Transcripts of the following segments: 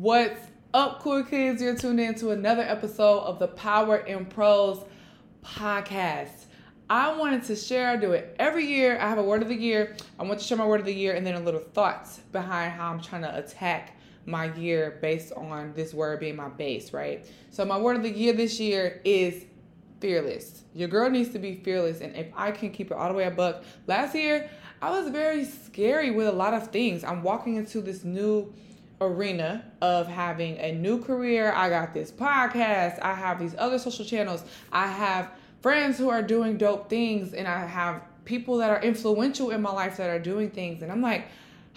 What's up, cool kids? You're tuned in to another episode of the Power in Prose podcast. I wanted to share, I do it every year. I have a word of the year. I want to share my word of the year and then a little thoughts behind how I'm trying to attack my year based on this word being my base, right? So, my word of the year this year is fearless. Your girl needs to be fearless. And if I can keep it all the way a buck, last year I was very scary with a lot of things. I'm walking into this new arena of having a new career. I got this podcast, I have these other social channels, I have friends who are doing dope things, and I have people that are influential in my life that are doing things. And I'm like,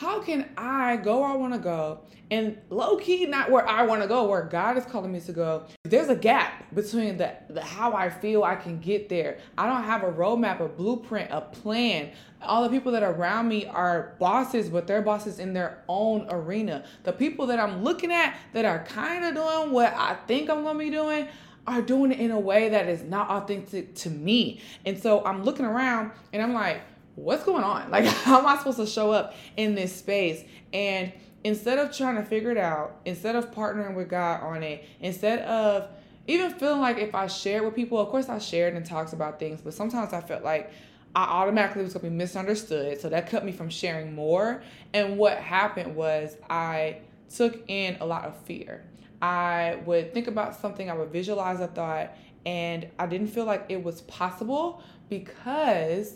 how can I go where I want to go and low key not where I want to go, where God is calling me to go? There's a gap between the, the how I feel I can get there. I don't have a roadmap, a blueprint, a plan. All the people that are around me are bosses, but they're bosses in their own arena. The people that I'm looking at that are kind of doing what I think I'm gonna be doing are doing it in a way that is not authentic to me. And so I'm looking around and I'm like, what's going on? Like, how am I supposed to show up in this space? And instead of trying to figure it out, instead of partnering with God on it, instead of even feeling like if I shared with people, of course I shared and talked about things, but sometimes I felt like I automatically was gonna be misunderstood. So that cut me from sharing more. And what happened was I took in a lot of fear. I would think about something, I would visualize a thought, and I didn't feel like it was possible because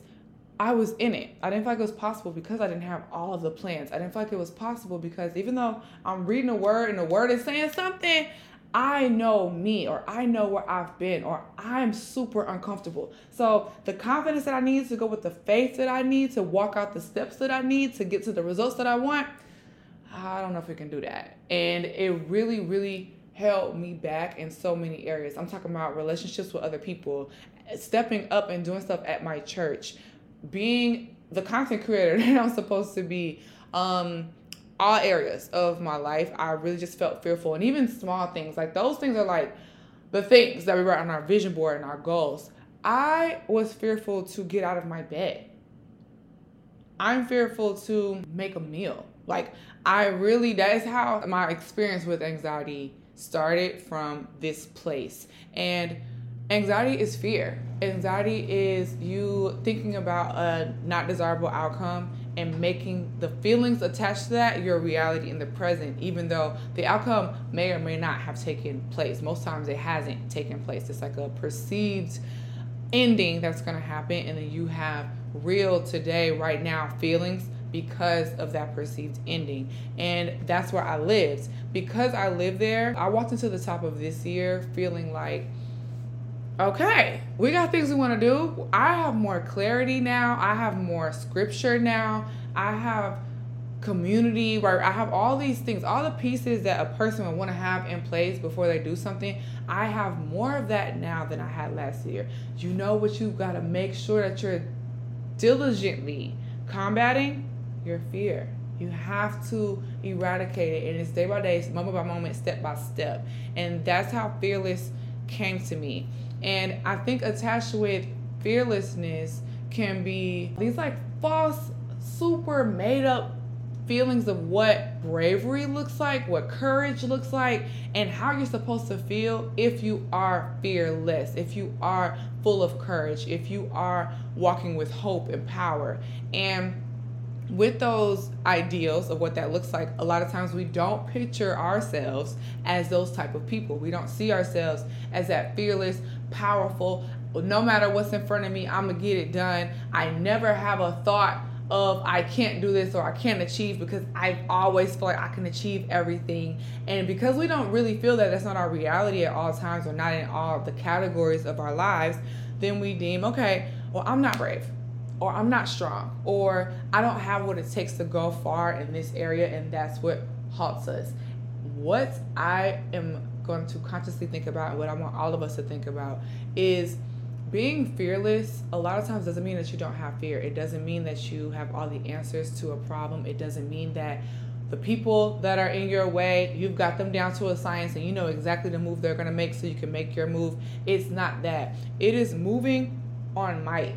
I was in it. I didn't feel like it was possible because I didn't have all of the plans. I didn't feel like it was possible because even though I'm reading a word and the word is saying something, I know me or I know where I've been or I'm super uncomfortable. So the confidence that I need to go with the faith that I need to walk out the steps that I need to get to the results that I want, I don't know if we can do that. And it really, really held me back in so many areas. I'm talking about relationships with other people, stepping up and doing stuff at my church, being the content creator that I'm supposed to be, um, all areas of my life, I really just felt fearful. And even small things, like those things are like the things that we write on our vision board and our goals. I was fearful to get out of my bed. I'm fearful to make a meal. Like, I really, that is how my experience with anxiety started from this place. And Anxiety is fear. Anxiety is you thinking about a not desirable outcome and making the feelings attached to that your reality in the present, even though the outcome may or may not have taken place. Most times it hasn't taken place. It's like a perceived ending that's going to happen, and then you have real today, right now feelings because of that perceived ending. And that's where I lived. Because I lived there, I walked into the top of this year feeling like, okay, we got things we want to do. I have more clarity now. I have more scripture now. I have community, right? I have all these things, all the pieces that a person would want to have in place before they do something. I have more of that now than I had last year. You know what you've got to make sure that you're diligently combating your fear. You have to eradicate it, and it's day by day, moment by moment, step by step. And that's how fearless came to me. And I think attached with fearlessness can be these like false, super made up feelings of what bravery looks like, what courage looks like, and how you're supposed to feel if you are fearless, if you are full of courage, if you are walking with hope and power. And with those ideals of what that looks like a lot of times we don't picture ourselves as those type of people we don't see ourselves as that fearless powerful no matter what's in front of me i'm gonna get it done i never have a thought of I can't do this or I can't achieve because I always feel like I can achieve everything. And because we don't really feel that that's not our reality at all times or not in all the categories of our lives, then we deem, okay, well, I'm not brave or I'm not strong, or I don't have what it takes to go far in this area, and that's what halts us. What I am going to consciously think about, and what I want all of us to think about, is being fearless. A lot of times doesn't mean that you don't have fear. It doesn't mean that you have all the answers to a problem. It doesn't mean that the people that are in your way, you've got them down to a science and you know exactly the move they're going to make so you can make your move. It's not that. It is moving on might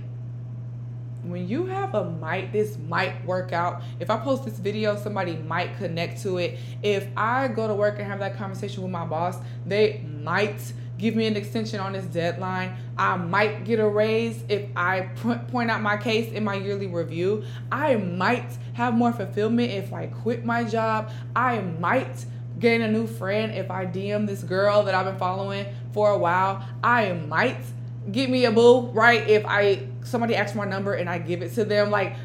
when you have a might, this might work out. If I post this video, somebody might connect to it. If I go to work and have that conversation with my boss, they might give me an extension on this deadline. I might get a raise if I point out my case in my yearly review. I might have more fulfillment if I quit my job. I might gain a new friend if I DM this girl that I've been following for a while. I might get me a boo, right? If I somebody asks my number and I give it to them. Like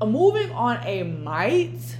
moving on a might,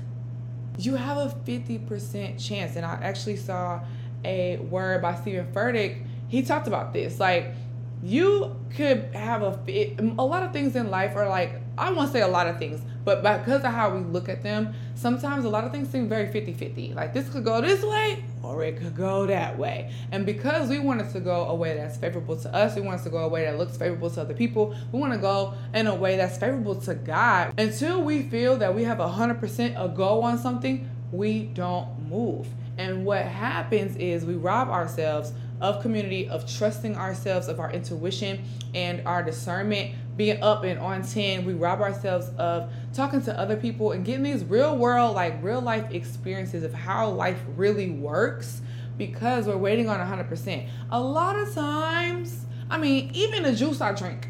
you have a 50% chance. And I actually saw a word by Steven Furtick. He talked about this. Like you could have a a lot of things in life are like I won't say a lot of things, but because of how we look at them, sometimes a lot of things seem very 50 50. Like this could go this way or it could go that way. And because we want it to go a way that's favorable to us, we want it to go a way that looks favorable to other people, we want to go in a way that's favorable to God. Until we feel that we have 100% a go on something, we don't move. And what happens is we rob ourselves of community, of trusting ourselves, of our intuition and our discernment being up and on 10 we rob ourselves of talking to other people and getting these real world like real life experiences of how life really works because we're waiting on 100% a lot of times i mean even the juice i drink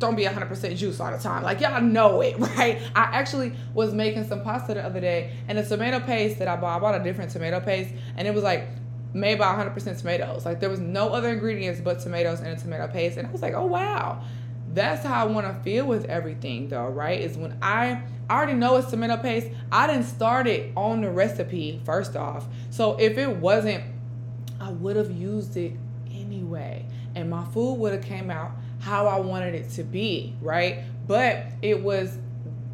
don't be 100% juice all the time. Like y'all know it, right? I actually was making some pasta the other day and the tomato paste that I bought, I bought a different tomato paste and it was like made by 100% tomatoes. Like there was no other ingredients but tomatoes and a tomato paste and I was like, "Oh wow." That's how I want to feel with everything though, right? Is when I I already know it's tomato paste. I didn't start it on the recipe first off. So if it wasn't, I would have used it anyway. And my food would have came out how I wanted it to be, right? But it was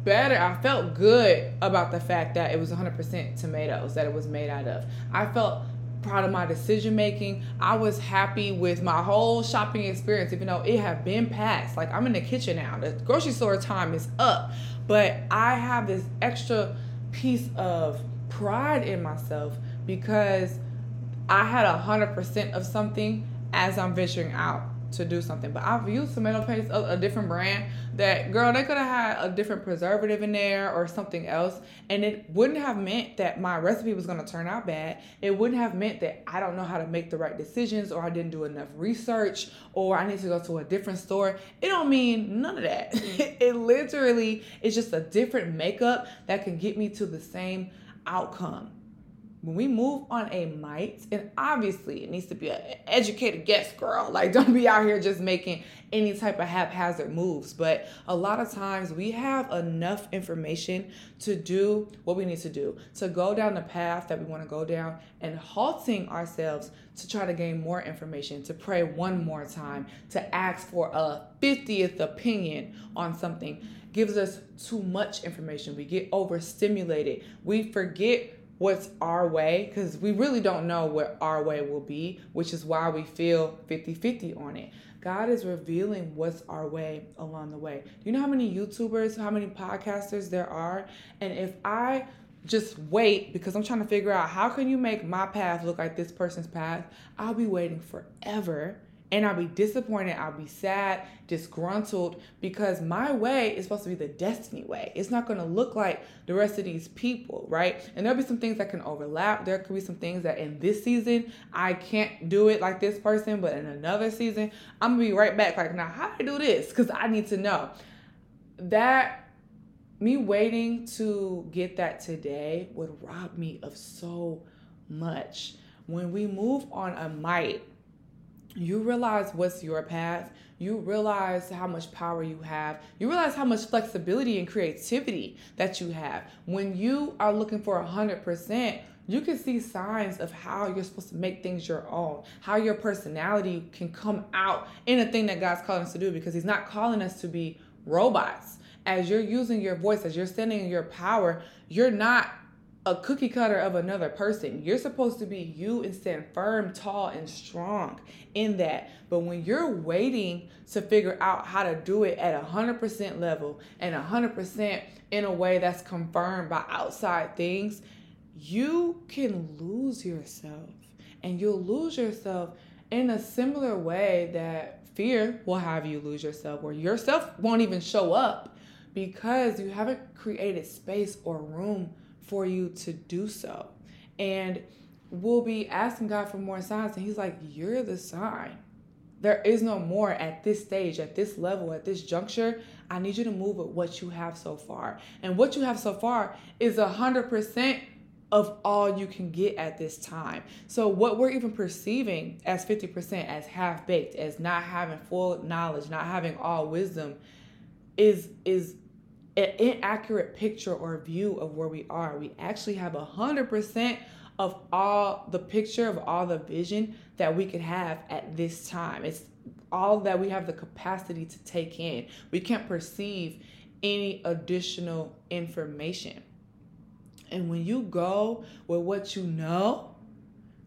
better. I felt good about the fact that it was 100% tomatoes that it was made out of. I felt proud of my decision making. I was happy with my whole shopping experience, even though it had been past. Like I'm in the kitchen now. The grocery store time is up. But I have this extra piece of pride in myself because I had a hundred percent of something as I'm venturing out to do something. But I've used tomato paste, a, a different brand that girl, they could have had a different preservative in there or something else, and it wouldn't have meant that my recipe was gonna turn out bad. It wouldn't have meant that I don't know how to make the right decisions or I didn't do enough research or I need to go to a different store. It don't mean none of that. it literally is just a different makeup that can get me to the same outcome when we move on a might, and obviously it needs to be an educated guess, girl. Like, don't be out here just making any type of haphazard moves. But a lot of times we have enough information to do what we need to do, to go down the path that we want to go down, and halting ourselves to try to gain more information, to pray one more time, to ask for a 50th opinion on something gives us too much information. We get overstimulated. We forget what's our way because we really don't know what our way will be, which is why we feel 50 50 on it. God is revealing what's our way along the way. Do you know how many YouTubers, how many podcasters there are? And if I just wait because I'm trying to figure out how can you make my path look like this person's path, I'll be waiting forever and I'll be disappointed, I'll be sad, disgruntled because my way is supposed to be the destiny way. It's not going to look like the rest of these people, right? And there'll be some things that can overlap. There could be some things that in this season I can't do it like this person, but in another season I'm going to be right back like, "Now, how do I do this?" cuz I need to know. That me waiting to get that today would rob me of so much. When we move on a might you realize what's your path. You realize how much power you have. You realize how much flexibility and creativity that you have. When you are looking for 100%, you can see signs of how you're supposed to make things your own, how your personality can come out in a thing that God's calling us to do because He's not calling us to be robots. As you're using your voice, as you're standing in your power, you're not a cookie cutter of another person. You're supposed to be you and stand firm, tall, and strong in that. But when you're waiting to figure out how to do it at a 100% level and a 100% in a way that's confirmed by outside things, you can lose yourself. And you'll lose yourself in a similar way that fear will have you lose yourself, where yourself won't even show up because you haven't created space or room for you to do so. And we'll be asking God for more signs, and He's like, You're the sign. There is no more at this stage, at this level, at this juncture. I need you to move with what you have so far. And what you have so far is a hundred percent of all you can get at this time. So what we're even perceiving as 50% as half baked, as not having full knowledge, not having all wisdom is is an inaccurate picture or view of where we are. We actually have a hundred percent of all the picture of all the vision that we could have at this time. It's all that we have the capacity to take in. We can't perceive any additional information. And when you go with what you know,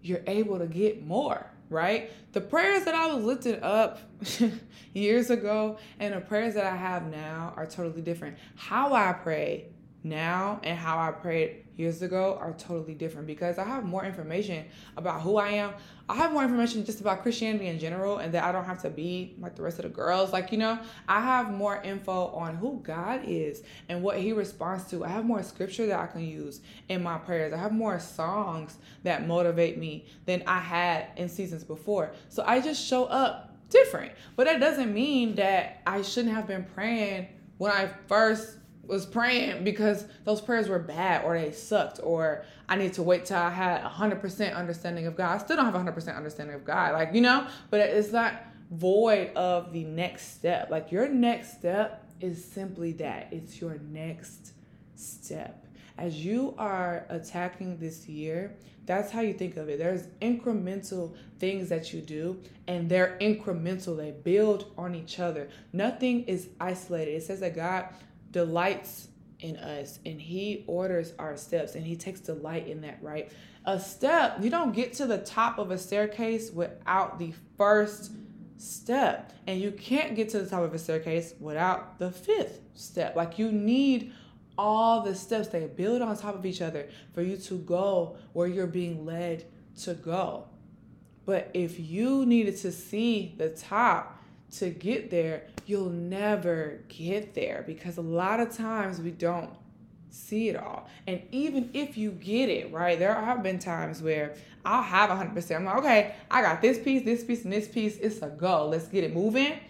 you're able to get more, right? The prayers that I was lifting up years ago and the prayers that I have now are totally different. How I pray now and how I prayed years ago are totally different because I have more information about who I am. I have more information just about Christianity in general and that I don't have to be like the rest of the girls. Like, you know, I have more info on who God is and what he responds to. I have more scripture that I can use in my prayers. I have more songs that motivate me than I had in seasons before. So I just show up different. But that doesn't mean that I shouldn't have been praying when I first was praying because those prayers were bad or they sucked or I need to wait till I had 100% understanding of God. I still don't have 100% understanding of God. Like, you know, but it's not void of the next step. Like your next step is simply that. It's your next step. As you are attacking this year, that's how you think of it. There's incremental things that you do, and they're incremental. They build on each other. Nothing is isolated. It says that God delights in us and he orders our steps and he takes delight in that, right? A step, you don't get to the top of a staircase without the first step. And you can't get to the top of a staircase without the fifth step. Like you need all the steps they build on top of each other for you to go where you're being led to go. But if you needed to see the top to get there, you'll never get there because a lot of times we don't see it all. And even if you get it, right, there have been times where I'll have 100%. I'm like, okay, I got this piece, this piece, and this piece. It's a go. Let's get it moving.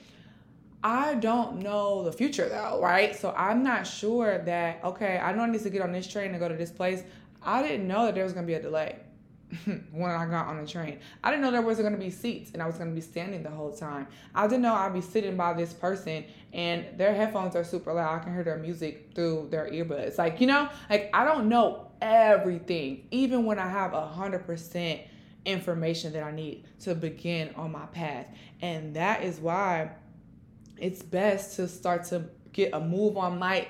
I don't know the future though, right? So I'm not sure that, okay, I know I need to get on this train and go to this place. I didn't know that there was going to be a delay. when I got on the train. I didn't know there wasn't going to be seats and I was going to be standing the whole time. I didn't know I'd be sitting by this person and their headphones are super loud. I can hear their music through their earbuds. Like, you know, like I don't know everything, even when I have a hundred percent information that I need to begin on my path. And that is why it's best to start to get a move on my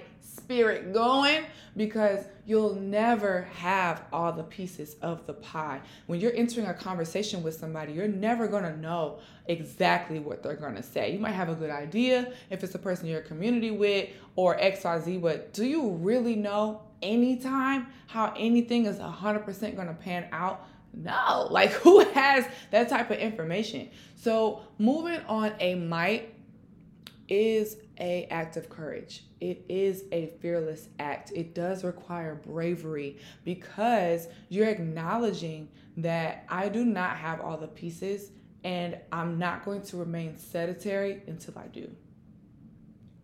spirit going because you'll never have all the pieces of the pie. When you're entering a conversation with somebody, you're never going to know exactly what they're going to say. You might have a good idea if it's a person you're a community with or XYZ, but do you really know anytime how anything is 100% going to pan out? No, like who has that type of information? So, moving on a might is a act of courage. It is a fearless act. It does require bravery because you're acknowledging that I do not have all the pieces and I'm not going to remain sedentary until I do.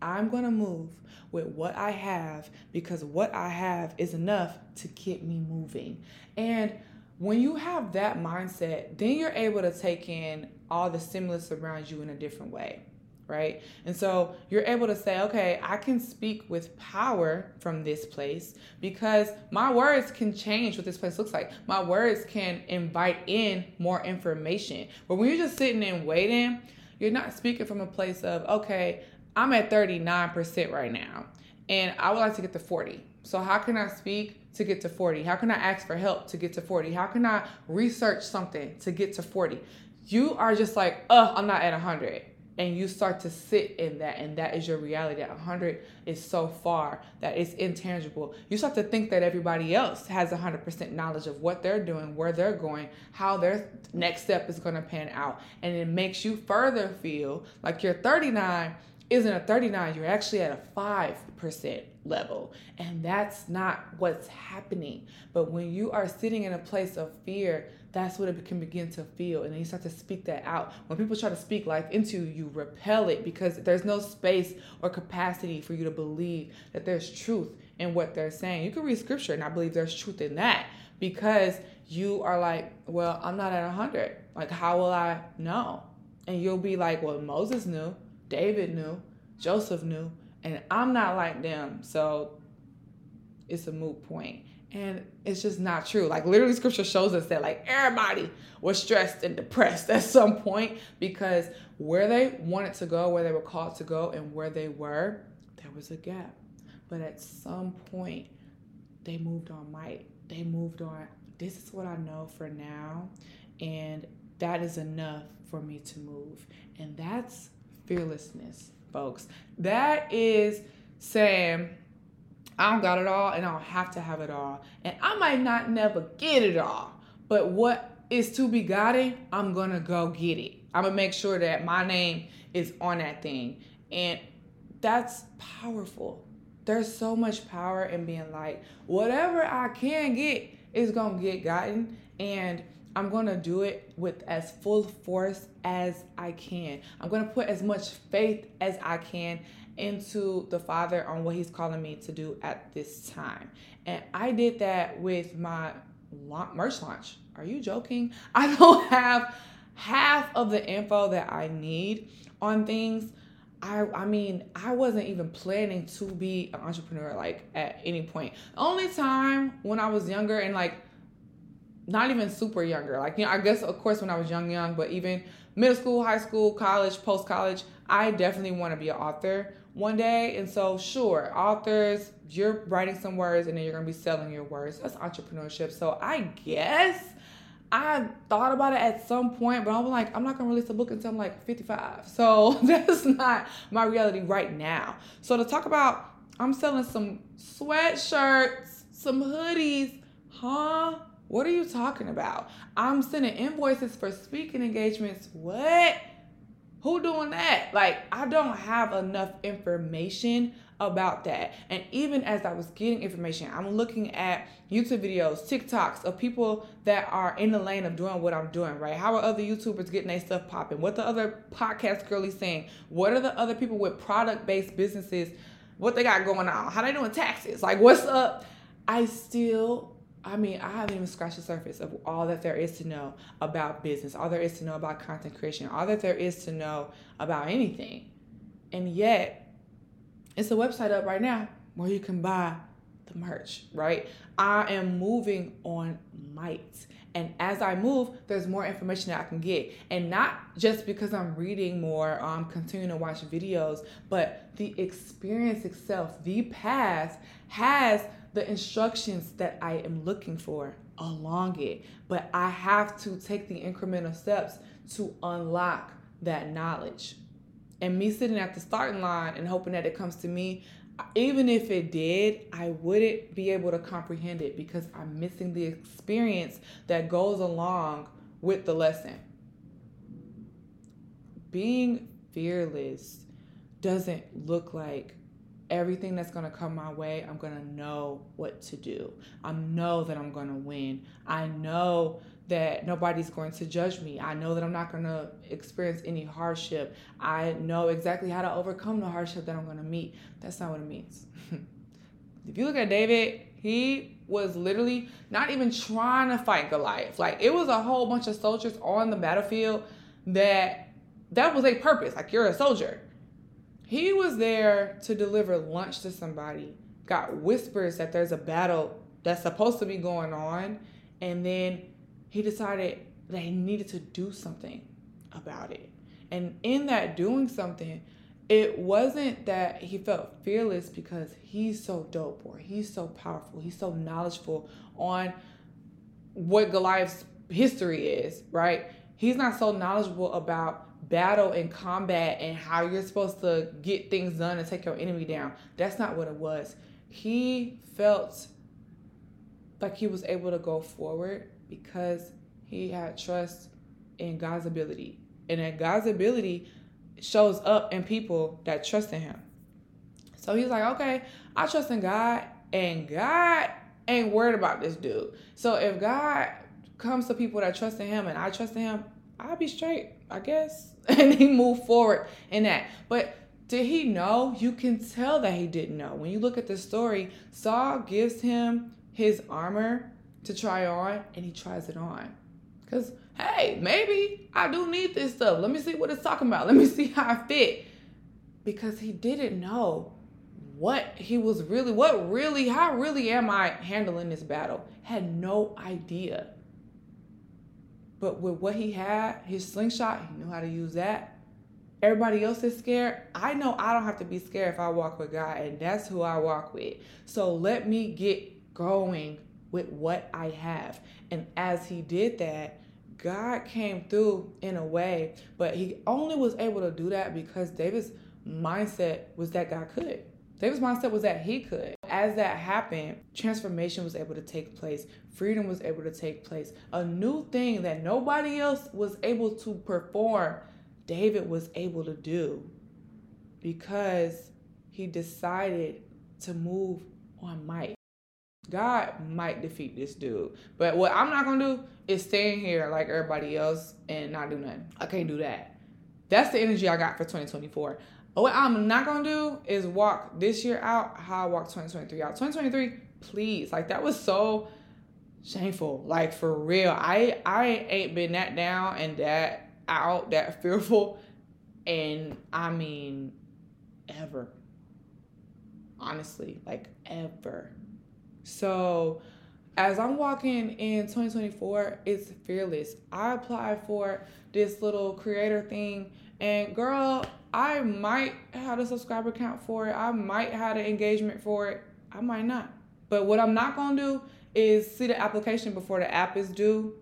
I'm going to move with what I have because what I have is enough to keep me moving. And when you have that mindset, then you're able to take in all the stimulus around you in a different way right? And so you're able to say, okay, I can speak with power from this place because my words can change what this place looks like. My words can invite in more information. But when you're just sitting and waiting, you're not speaking from a place of, okay, I'm at 39% right now and I would like to get to 40. So how can I speak to get to 40? How can I ask for help to get to 40? How can I research something to get to 40? You are just like, oh, I'm not at 100 and you start to sit in that and that is your reality. That 100 is so far that it's intangible. You start to think that everybody else has 100% knowledge of what they're doing where they're going how their next step is going to pan out. And it makes you further feel like you're 39 isn't a 39, you're actually at a 5% level. And that's not what's happening. But when you are sitting in a place of fear, that's what it can begin to feel. And then you start to speak that out. When people try to speak life into you, you repel it because there's no space or capacity for you to believe that there's truth in what they're saying. You can read scripture and I believe there's truth in that because you are like, well, I'm not at 100. Like, how will I know? And you'll be like, well, Moses knew, David knew, Joseph knew, and I'm not like them. So it's a moot point. And it's just not true. Like literally scripture shows us that like everybody was stressed and depressed at some point because where they wanted to go, where they were called to go, and where they were, there was a gap. But at some point, they moved on might. They moved on. This is what I know for now. And that is enough for me to move. And that's fearlessness, folks. That is saying, I don't got it all and I don't have to have it all. And I might not never get it all. But what is to be gotten, I'm gonna go get it. I'm gonna make sure that my name is on that thing. And that's powerful. There's so much power in being like, whatever I can get is gonna get gotten. And I'm to do it with as full force as I can. I'm going to put as much faith as I can into the Father on what He's calling me to do at this time. And I did that with my merch launch. Are you joking? I don't have half of the info that I need on things. I, I mean, I wasn't even planning to be an entrepreneur like at any point. Only time when I was younger and like not even super younger. Like, you know, I guess, of course, when I was young, young, but even middle school, high school, college, post college, I definitely want to be an author one day. And so, sure, authors, you're writing some words and then you're going to be selling your words. That's entrepreneurship. So, I guess I thought about it at some point, but I'm like, I'm not going to release a book until I'm like 55. So, that's not my reality right now. So, to talk about, I'm selling some sweatshirts, some hoodies, huh? What are you talking about? I'm sending invoices for speaking engagements. What? Who doing that? Like, I don't have enough information about that. And even as I was getting information, I'm looking at YouTube videos, TikToks of people that are in the lane of doing what I'm doing, right? How are other YouTubers getting their stuff popping? What the other podcast girlies saying? What are the other people with product based businesses? What they got going on? How they doing taxes? Like, what's up? I still I mean, I haven't even scratched the surface of all that there is to know about business, all there is to know about content creation, all that there is to know about anything. And yet, it's a website up right now where you can buy the merch, right? I am moving on might. And as I move, there's more information that I can get. And not just because I'm reading more I'm continuing to watch videos, but the experience itself, the path has the instructions that I am looking for along it. But I have to take the incremental steps to unlock that knowledge. And me sitting at the starting line and hoping that it comes to me, even if it did, I wouldn't be able to comprehend it because I'm missing the experience that goes along with the lesson. Being fearless doesn't look like everything that's going to come my way, I'm going to know what to do. I know that I'm going to win. I know that nobody's going to judge me. I know that I'm not going to experience any hardship. I know exactly how to overcome the hardship that I'm going to meet. That's not what it means. if you look at David, he was literally not even trying to fight Goliath. Like it was a whole bunch of soldiers on the battlefield that that was a purpose. Like you're a soldier he was there to deliver lunch to somebody, got whispers that there's a battle that's supposed to be going on, and then he decided that he needed to do something about it. And in that doing something, it wasn't that he felt fearless because he's so dope or he's so powerful, he's so knowledgeable on what Goliath's history is, right? He's not so knowledgeable about battle and combat and how you're supposed to get things done and take your enemy down. That's not what it was. He felt like he was able to go forward because he had trust in God's ability. And that God's ability shows up in people that trust in him. So he's like, okay, I trust in God, and God ain't worried about this dude. So if God comes to people that trust in him and I trust in him, I'll be straight, I guess. And he moved forward in that. But did he know? You can tell that he didn't know. When you look at the story, Saul gives him his armor to try on and he tries it on. Because, hey, maybe I do need this stuff. Let me see what it's talking about. Let me see how I fit. Because he didn't know what he was really, what really, how really am I handling this battle? Had no idea. But with what he had, his slingshot, he knew how to use that. Everybody else is scared. I know I don't have to be scared if I walk with God, and that's who I walk with. So let me get going with what I have. And as he did that, God came through in a way, but he only was able to do that because David's mindset was that God could. David's mindset was that he could. As that happened, transformation was able to take place, freedom was able to take place. A new thing that nobody else was able to perform, David was able to do because he decided to move on might. God might defeat this dude. But what I'm not gonna do is stay in here like everybody else and not do nothing. I can't do that. That's the energy I got for 2024. What I'm not gonna do is walk this year out how I walked 2023 out. 2023, please. Like that was so shameful. Like for real. I I ain't been that down and that out, that fearful. And I mean ever. Honestly, like ever. So as I'm walking in 2024, it's fearless. I applied for this little creator thing, and girl, I might have a subscriber count for it. I might have an engagement for it. I might not. But what I'm not gonna do is see the application before the app is due,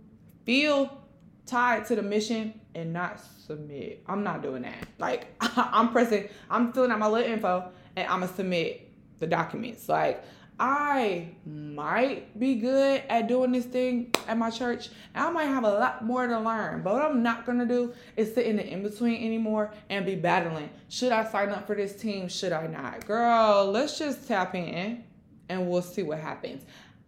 feel tied to the mission, and not submit. I'm not doing that. Like I'm pressing, I'm filling out my little info, and I'm gonna submit the documents. Like I might be good at doing this thing at my church. I might have a lot more to learn. But what I'm not to do is sit in the in between anymore and be battling. Should I sign up for this team? Should I not? Girl, let's just tap in and we'll see what happens.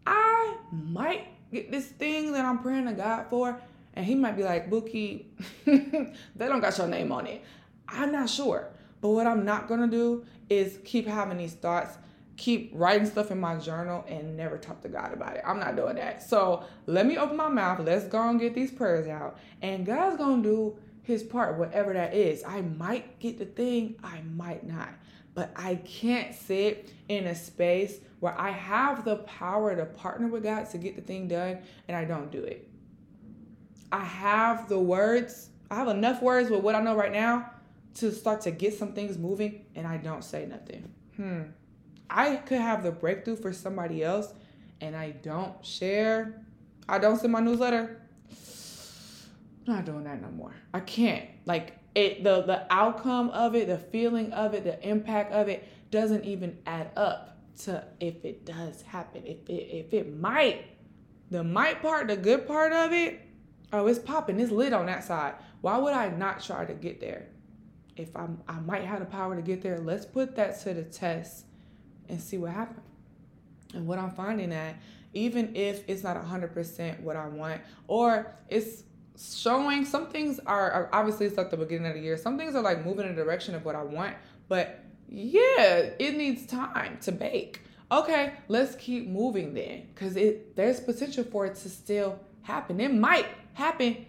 I might get this thing that I'm praying to God for, and He might be like, Bookie, they don't got your name on it. I'm not sure. But what I'm not to do is keep having these thoughts keep writing stuff in my journal and never talk to God about it. I'm not doing that. So let me open my mouth. Let's go and get these prayers out. And God's going to do his part, whatever that is. I might get the thing, I might not. But I can't sit in a space where I have the power to partner with God to get the thing done and I don't do it. I have the words, I have enough words with what I know right now to start to get some things moving and I don't say nothing. Hmm. I could have the breakthrough for somebody else and I don't share, I don't send my newsletter. I'm not doing that no more. I can't. Like it the the outcome of it, the feeling of it, the impact of it doesn't even add up to if it does happen. If it if it might, the might part, the good part of it, oh, it's popping, it's lit on that side. Why would I not try to get there? If I'm I might have the power to get there, let's put that to the test and see what happens. And what I'm finding that even if it's not 100% what I want, or it's showing some things are, are obviously it's like the beginning of the year, some things are like moving in the direction of what I want, but yeah, it needs time to bake. Okay, let's keep moving then, because it there's potential for it to still happen. It might happen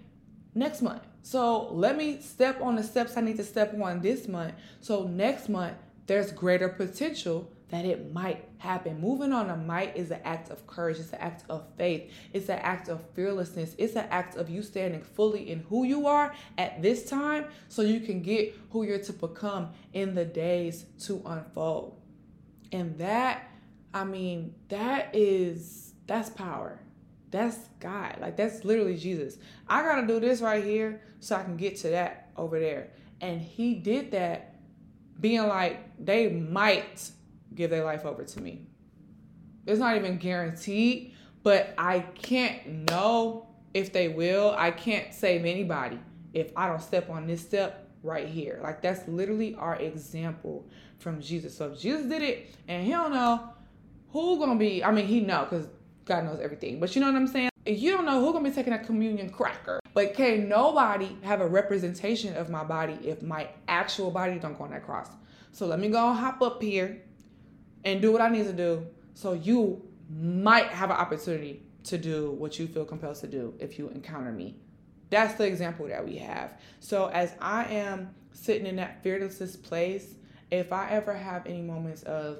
next month. So let me step on the steps I need to step on this month. So next month, there's greater potential that it might happen. Moving on a might is an act of courage, it's an act of faith, it's an act of fearlessness, it's an act of you standing fully in who you are at this time so you can get who you're to become in the days to unfold. And that, I mean, that is that's power. That's God. Like that's literally Jesus. I got to do this right here so I can get to that over there. And he did that being like they might give their life over to me. It's not even guaranteed, but I can't know if they will. I can't save anybody if I don't step on this step right here. Like that's literally our example from Jesus. So if Jesus did it and he don't know who gonna be, I mean he know because God knows everything. But you know what I'm saying? If you don't know who gonna be taking a communion cracker. But can nobody have a representation of my body if my actual body don't go on that cross? So let me go hop up here and do what I need to do so you might have an opportunity to do what you feel compelled to do if you encounter me. That's the example that we have. So as I am sitting in that fearless place, if I ever have any moments of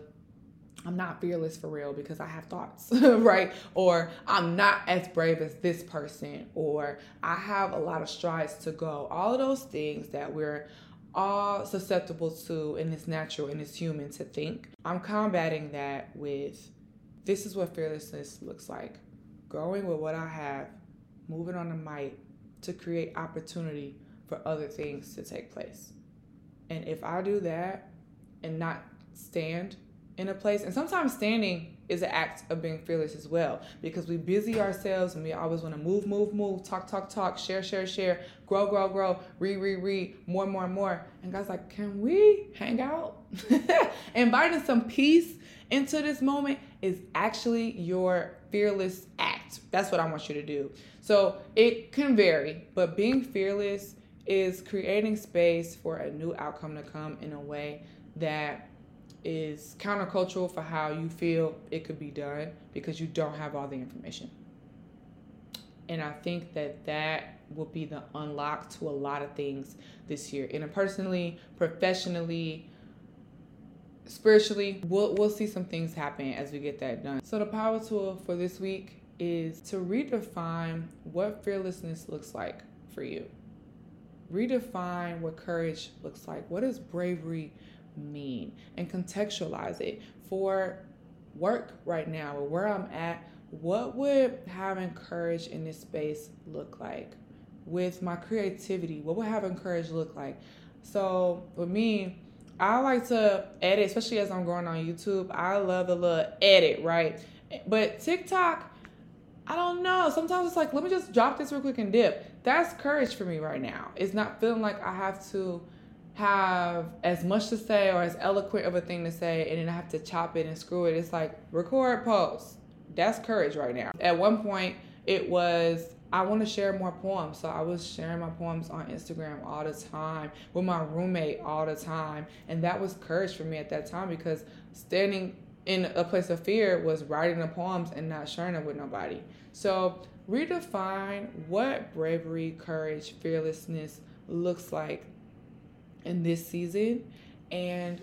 I'm not fearless for real because I have thoughts, right? Or I'm not as brave as this person, or I have a lot of strides to go. All of those things that we're all susceptible to and it's natural and it's human to think. I'm combating that with this is what fearlessness looks like. Going with what I have, moving on the might to create opportunity for other things to take place. And if I do that and not stand in a place, and sometimes standing is an act of being fearless as well because we busy ourselves and we always want to move, move, move, talk, talk, talk, share, share, share, grow, grow, grow, read, read, read, more, more, more. And God's like, can we hang out? Inviting some peace into this moment is actually your fearless act. That's what I want you to do. So it can vary, but being fearless is creating space for a new outcome to come in a way that is countercultural for how you feel it could be done because you don't have all the information. And I think that that will be the unlock to a lot of things this year. Interpersonally, professionally, spiritually, we'll, we'll see some things happen as we get that done. So, the power tool for this week is to redefine what fearlessness looks like for you. Redefine what courage looks like. What does bravery mean? And contextualize it for work right now or where I'm at. What would having courage in this space look like? With my creativity, what would having courage look like? So, with me, I like to edit, especially as I'm growing on YouTube. I love a little edit, right? But TikTok, I don't know. Sometimes it's like, let me just drop this real quick and dip. That's courage for me right now. It's not feeling like I have to have as much to say or as eloquent of a thing to say and then I have to chop it and screw it. It's like record, post. That's courage right now. At one point, it was I want to share more poems. So I was sharing my poems on Instagram all the time with my roommate all the time. And that was courage for me at that time because standing in a place of fear was writing the poems and not sharing them with nobody. So redefine what bravery, courage, fearlessness looks like in this season and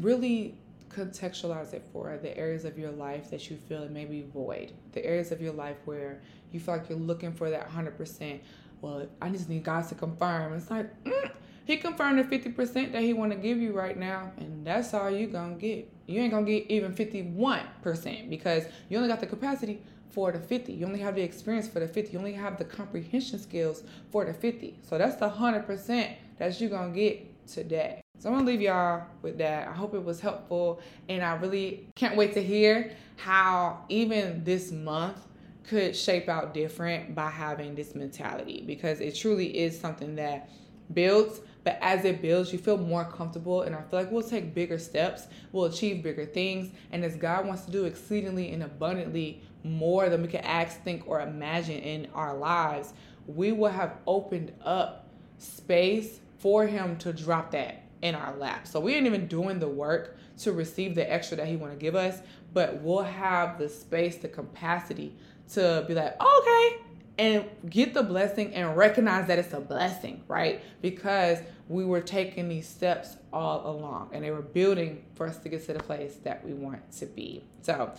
really contextualize it for the areas of your life that you feel it may be void, the areas of your life where you feel like you're looking for that 100%. Well, I just need God to confirm. It's like, mm, He confirmed the 50% that He want to give you right now, and that's all you're going to get. You ain't going to get even 51% because you only got the capacity for the 50. You only have the experience for the 50. You only have the comprehension skills for the 50. So that's the 100% that you're to get today. So I'm gonna leave y'all with that. I hope it was helpful, and I really can't wait to hear how even this month could shape out different by having this mentality because it truly is something that builds. But as it builds, you feel more comfortable, and I feel like we'll take bigger steps, we'll achieve bigger things, and as God wants to do exceedingly and abundantly more than we can ask, think, or imagine in our lives, we will have opened up space for Him to drop that in our lap. So we ain't even doing the work to receive the extra that he want to give us, but we'll have the space, the capacity to be like, okay, and get the blessing and recognize that it's a blessing, right? Because we were taking these steps all along and they were building for us to get to the place that we want to be. So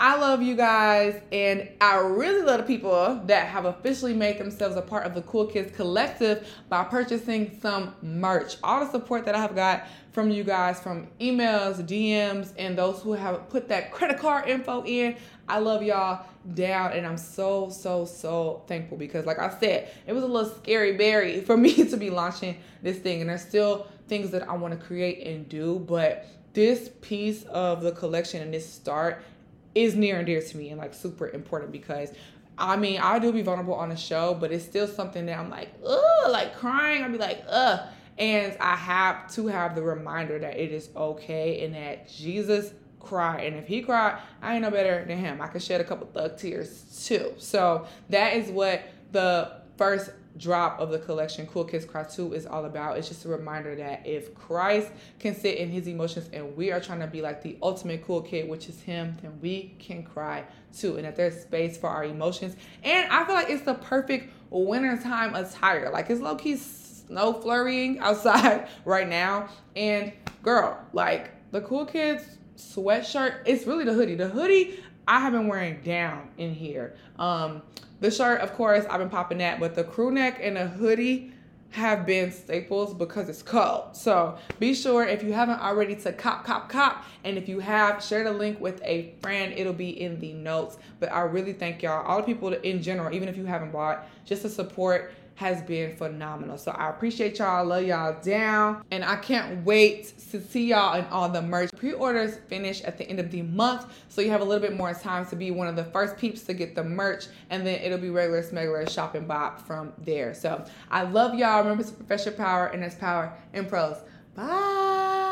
I love you guys, and I really love the people that have officially made themselves a part of the Cool Kids Collective by purchasing some merch. All the support that I have got from you guys, from emails, DMs, and those who have put that credit card info in. I love y'all down, and I'm so, so, so thankful because, like I said, it was a little scary berry for me to be launching this thing, and there's still things that I want to create and do, but this piece of the collection and this start is near and dear to me and like super important because I mean, I do be vulnerable on the show, but it's still something that I'm like, ugh, like crying. I'll be like, ugh. And I have to have the reminder that it is okay and that Jesus cried. And if he cried, I ain't no better than him. I could shed a couple thug tears too. So that is what the first drop of the collection cool kids cry 2 is all about. It's just a reminder that if christ can sit in his emotions and we are trying to be like the ultimate cool kid which is him then we can cry too. And that there's space for our emotions. And i feel like it's the perfect wintertime attire. Like it's low-key snow flurrying outside right now. And girl like the cool kids sweatshirt it's really the hoodie. The hoodie i have been wearing down in here um the shirt, of course, I've been popping that, but the crew neck and the hoodie have been staples because it's cold. So be sure if you haven't already to cop, cop, cop. And if you have, share the link with a friend. It'll be in the notes. But I really thank y'all, all the people in general, even if you haven't bought, just to support has been phenomenal. So I appreciate y'all. Love y'all down. And I can't wait to see y'all in all the merch. Pre-orders finish at the end of the month. So you have a little bit more time to be one of the first peeps to get the merch. And then it'll be regular smuggler shopping bop from there. So I love y'all. Remember to profess your power and that's power in prose. Bye.